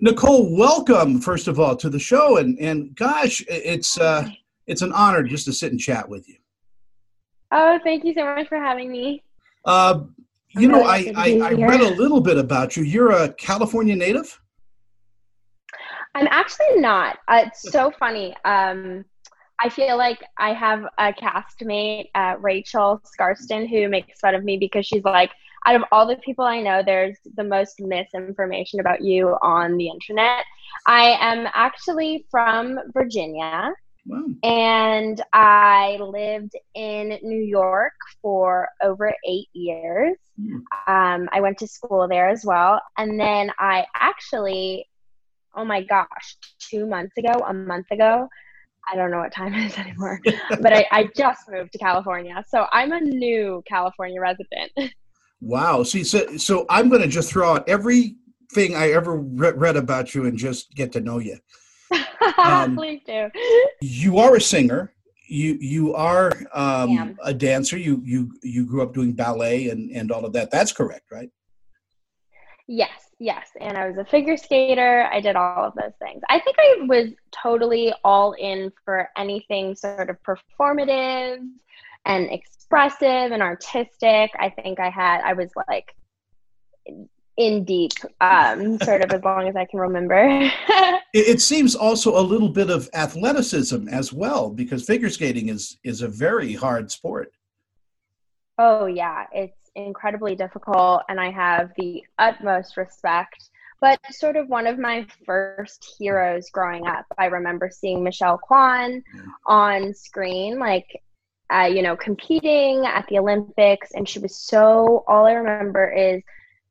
Nicole, welcome first of all to the show, and and gosh, it's uh, it's an honor just to sit and chat with you. Oh, thank you so much for having me. Uh, you know, I, I, I read a little bit about you. You're a California native. I'm actually not. Uh, it's so funny. Um, I feel like I have a castmate, uh, Rachel Skarsten, who makes fun of me because she's like, out of all the people I know, there's the most misinformation about you on the internet. I am actually from Virginia. Wow. And I lived in New York for over eight years. Mm. Um, I went to school there as well. And then I actually, oh my gosh, two months ago, a month ago, I don't know what time it is anymore, but I, I just moved to California. So I'm a new California resident. Wow. See, so, so I'm going to just throw out everything I ever re- read about you and just get to know you. Um, Please do. You are a singer. You you are um, a dancer. You you you grew up doing ballet and and all of that. That's correct, right? Yes, yes. And I was a figure skater. I did all of those things. I think I was totally all in for anything sort of performative and expressive and artistic. I think I had, I was like in deep, um, sort of as long as I can remember. it, it seems also a little bit of athleticism as well, because figure skating is is a very hard sport. Oh yeah, it's incredibly difficult, and I have the utmost respect. But sort of one of my first heroes growing up, I remember seeing Michelle Kwan on screen, like uh, you know, competing at the Olympics, and she was so. All I remember is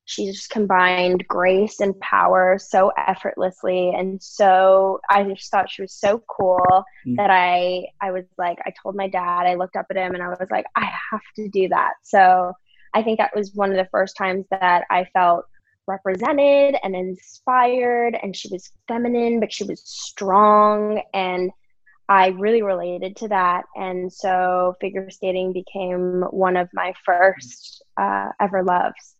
she just combined grace and power so effortlessly and so i just thought she was so cool mm-hmm. that i i was like i told my dad i looked up at him and i was like i have to do that so i think that was one of the first times that i felt represented and inspired and she was feminine but she was strong and I really related to that. And so figure skating became one of my first uh, ever loves.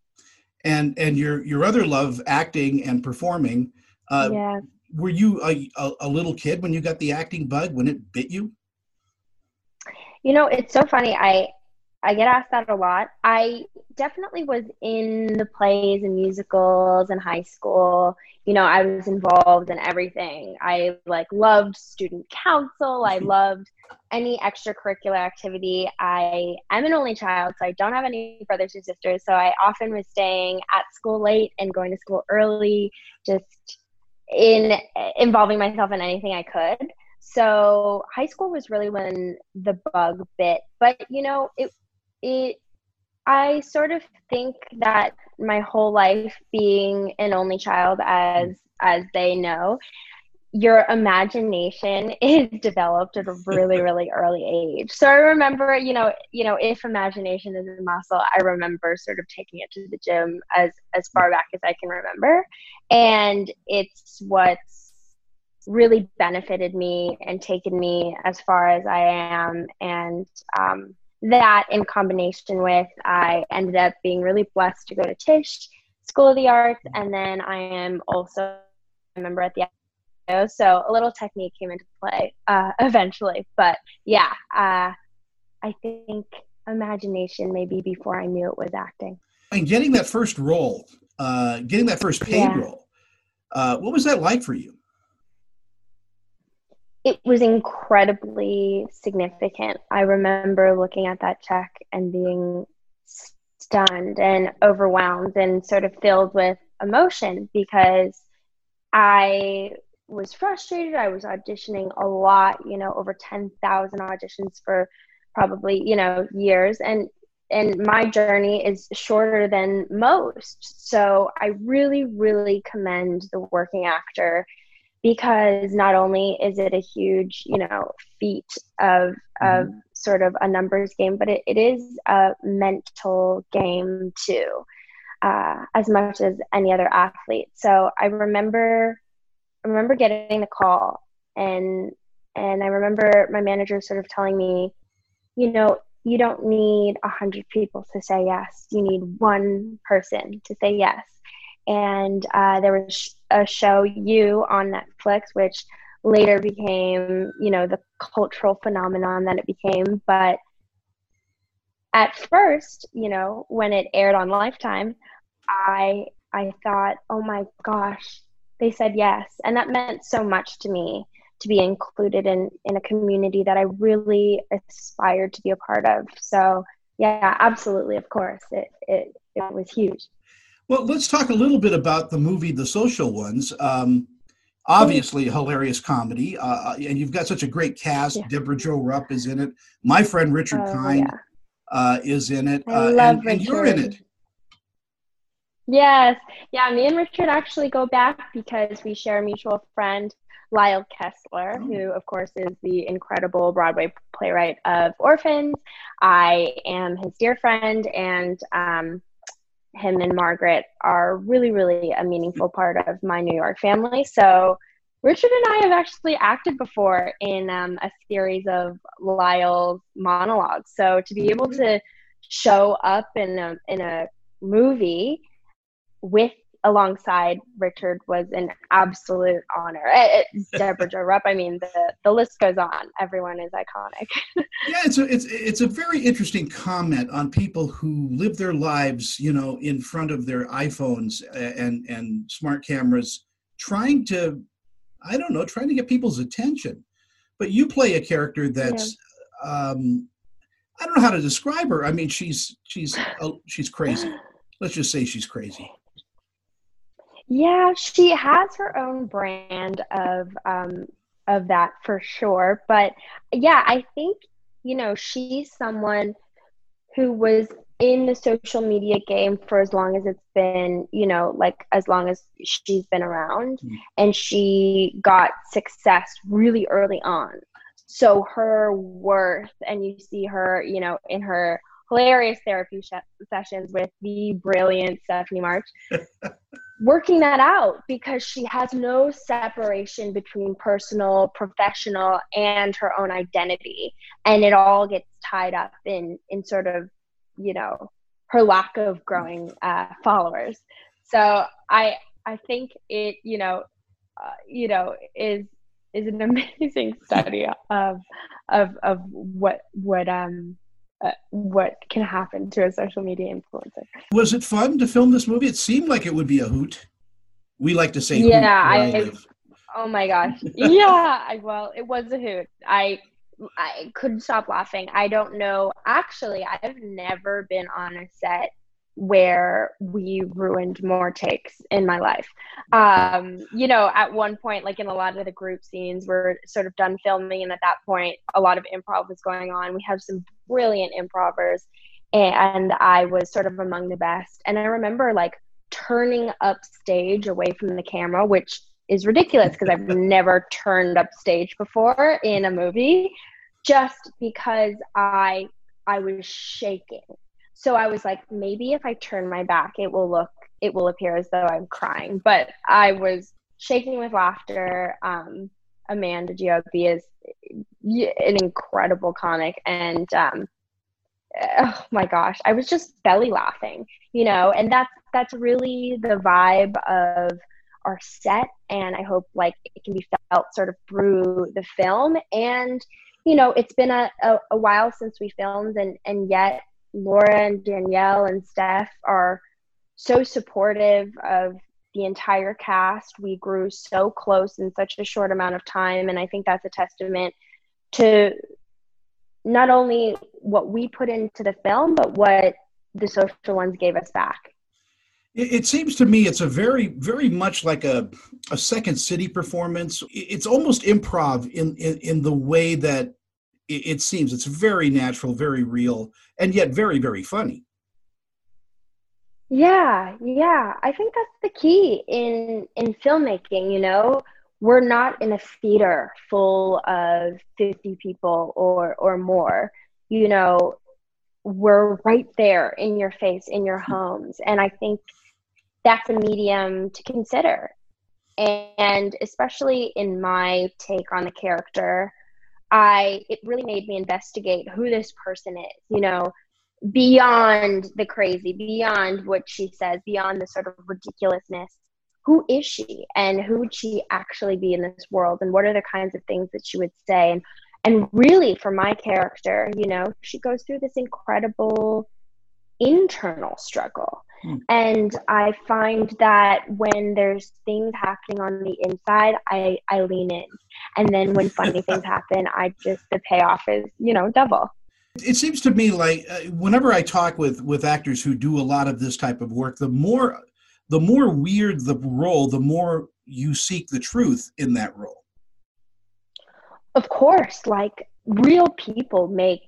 And and your your other love, acting and performing. Uh, yeah. Were you a, a, a little kid when you got the acting bug when it bit you? You know, it's so funny. I I get asked that a lot. I definitely was in the plays and musicals in high school. You know, I was involved in everything. I like loved student council. I loved any extracurricular activity. I am an only child, so I don't have any brothers or sisters. So I often was staying at school late and going to school early, just in involving myself in anything I could. So high school was really when the bug bit. But you know, it it I sort of think that my whole life being an only child as as they know, your imagination is developed at a really really early age. So i remember you know you know if imagination is a muscle i remember sort of taking it to the gym as as far back as i can remember. And it's what's really benefited me and taken me as far as i am. And um, that in combination with I ended up being really blessed to go to Tisch School of the Arts, and then I am also a member at the so a little technique came into play uh, eventually. But yeah, uh, I think imagination maybe before I knew it was acting. And getting that first role, uh, getting that first paid yeah. role, uh, what was that like for you? It was incredibly significant. I remember looking at that check and being stunned and overwhelmed and sort of filled with emotion because I was frustrated. I was auditioning a lot, you know, over 10,000 auditions for probably, you know, years and and my journey is shorter than most. So I really really commend the working actor because not only is it a huge you know feat of of mm-hmm. sort of a numbers game but it, it is a mental game too uh, as much as any other athlete. So i remember i remember getting the call and and i remember my manager sort of telling me you know you don't need a hundred people to say yes. You need one person to say yes and uh, there was a show You on Netflix, which later became you know the cultural phenomenon that it became. But at first, you know, when it aired on Lifetime, I I thought, oh my gosh, they said yes, and that meant so much to me to be included in in a community that I really aspired to be a part of. So yeah, absolutely, of course, it it it was huge. Well, let's talk a little bit about the movie The Social Ones. Um, obviously, a hilarious comedy, uh, uh, and you've got such a great cast. Yeah. Debra Jo Rupp is in it. My friend Richard oh, Kind yeah. uh, is in it, uh, and, and, you're in it. Yes, yeah. Me and Richard actually go back because we share a mutual friend Lyle Kessler, oh. who, of course, is the incredible Broadway playwright of Orphans. I am his dear friend, and um, him and Margaret are really, really a meaningful part of my New York family. So, Richard and I have actually acted before in um, a series of Lyle's monologues. So, to be able to show up in a, in a movie with alongside Richard was an absolute honor. It, Debra Jo Rupp. I mean, the the list goes on. Everyone is iconic. yeah, it's a it's it's a very interesting comment on people who live their lives, you know, in front of their iPhones and and smart cameras, trying to, I don't know, trying to get people's attention. But you play a character that's. Yeah. Um, I don't know how to describe her. I mean, she's she's uh, she's crazy. Let's just say she's crazy. Yeah, she has her own brand of um, of that for sure. But yeah, I think you know she's someone who was in the social media game for as long as it's been, you know, like as long as she's been around, mm. and she got success really early on. So her worth, and you see her, you know, in her hilarious therapy sh- sessions with the brilliant Stephanie March. working that out because she has no separation between personal, professional, and her own identity, and it all gets tied up in in sort of you know her lack of growing uh, followers. So I I think it you know uh, you know is is an amazing study of of of what what um uh, what can happen to a social media influencer. Was it fun to film this movie? It seemed like it would be a hoot. We like to say, yeah, I. Oh my gosh, yeah. I, well, it was a hoot. I I couldn't stop laughing. I don't know. Actually, I've never been on a set where we ruined more takes in my life. Um, you know, at one point, like in a lot of the group scenes, we're sort of done filming, and at that point, a lot of improv was going on. We have some brilliant improvers, and I was sort of among the best. And I remember like turning up stage away from the camera, which is ridiculous because I've never turned up stage before in a movie, just because I I was shaking so I was like, maybe if I turn my back, it will look, it will appear as though I'm crying. But I was shaking with laughter. Um, Amanda Giopi is an incredible comic, and um, oh my gosh, I was just belly laughing, you know. And that's that's really the vibe of our set, and I hope like it can be felt sort of through the film. And you know, it's been a, a, a while since we filmed, and and yet Laura and Danielle and Steph are so supportive of the entire cast. We grew so close in such a short amount of time. And I think that's a testament to not only what we put into the film, but what the social ones gave us back. It, seems to me it's a very, very much like a, a second city performance. It's almost improv in, in, in the way that it, seems it's very natural, very real, and yet very, very funny. Yeah, yeah. I think that's the key in in filmmaking, you know. We're not in a theater full of 50 people or or more. You know, we're right there in your face in your homes and I think that's a medium to consider. And especially in my take on the character, I it really made me investigate who this person is. You know, beyond the crazy, beyond what she says, beyond the sort of ridiculousness. Who is she and who would she actually be in this world and what are the kinds of things that she would say and and really for my character, you know, she goes through this incredible internal struggle. And I find that when there's things happening on the inside, I, I lean in. And then when funny things happen, I just, the payoff is, you know, double. It seems to me like uh, whenever I talk with, with actors who do a lot of this type of work, the more, the more weird the role, the more you seek the truth in that role. Of course, like real people make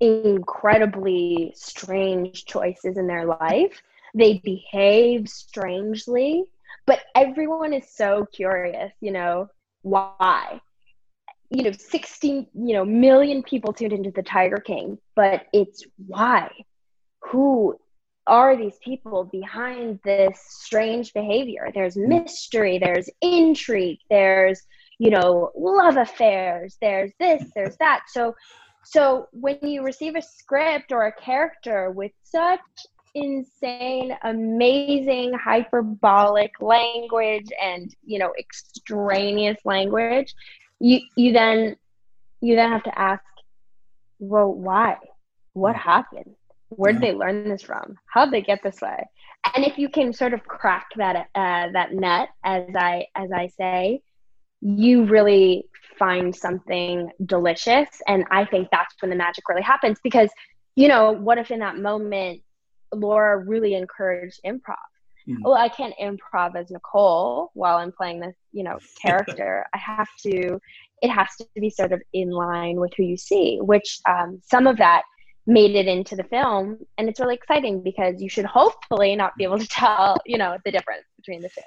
incredibly strange choices in their life. They behave strangely, but everyone is so curious, you know, why? You know, 16, you know, million people tuned into the Tiger King, but it's why? Who are these people behind this strange behavior? There's mystery, there's intrigue, there's, you know, love affairs, there's this, there's that. So so when you receive a script or a character with such insane, amazing, hyperbolic language and you know extraneous language, you you then you then have to ask, well, why? What mm. happened? Where did they learn this from? How did they get this way? And if you can sort of crack that uh, that net, as I as I say, you really find something delicious. And I think that's when the magic really happens because, you know, what if in that moment Laura really encouraged improv? Mm. Well, I can't improv as Nicole while I'm playing this, you know, character. I have to, it has to be sort of in line with who you see, which um, some of that made it into the film. And it's really exciting because you should hopefully not be able to tell, you know, the difference between the two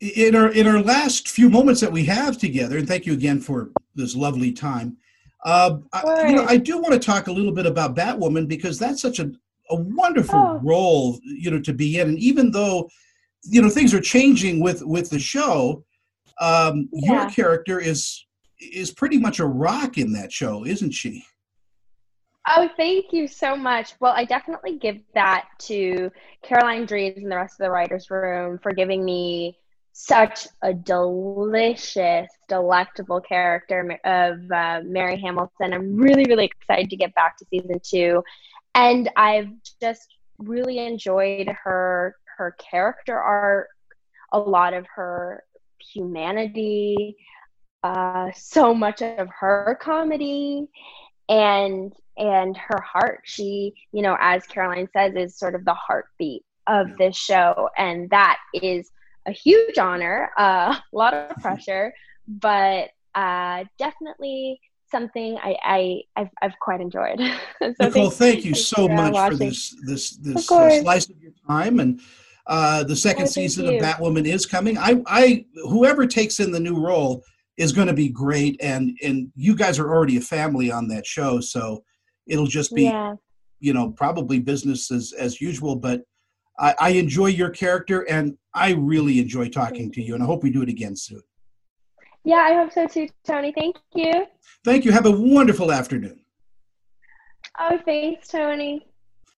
in our in our last few moments that we have together, and thank you again for this lovely time. Uh, I, you know, I do want to talk a little bit about Batwoman because that's such a a wonderful oh. role, you know, to be in. And even though, you know, things are changing with with the show, um, yeah. your character is is pretty much a rock in that show, isn't she? Oh, thank you so much. Well, I definitely give that to Caroline Dries and the rest of the writers' room for giving me such a delicious, delectable character of uh, Mary Hamilton. I'm really, really excited to get back to season two, and I've just really enjoyed her her character arc, a lot of her humanity, uh, so much of her comedy, and and her heart. She, you know, as Caroline says, is sort of the heartbeat of this show, and that is a huge honor, uh, a lot of pressure, but uh, definitely something I, I I've, I've quite enjoyed. so Nicole, thank, you so much uh, for this this this uh, slice of your time and. Uh, the second oh, season you. of Batwoman is coming. I, I, whoever takes in the new role is going to be great, and and you guys are already a family on that show, so it'll just be, yeah. you know, probably business as as usual. But I, I enjoy your character, and I really enjoy talking to you, and I hope we do it again soon. Yeah, I hope so too, Tony. Thank you. Thank you. Have a wonderful afternoon. Oh, thanks, Tony.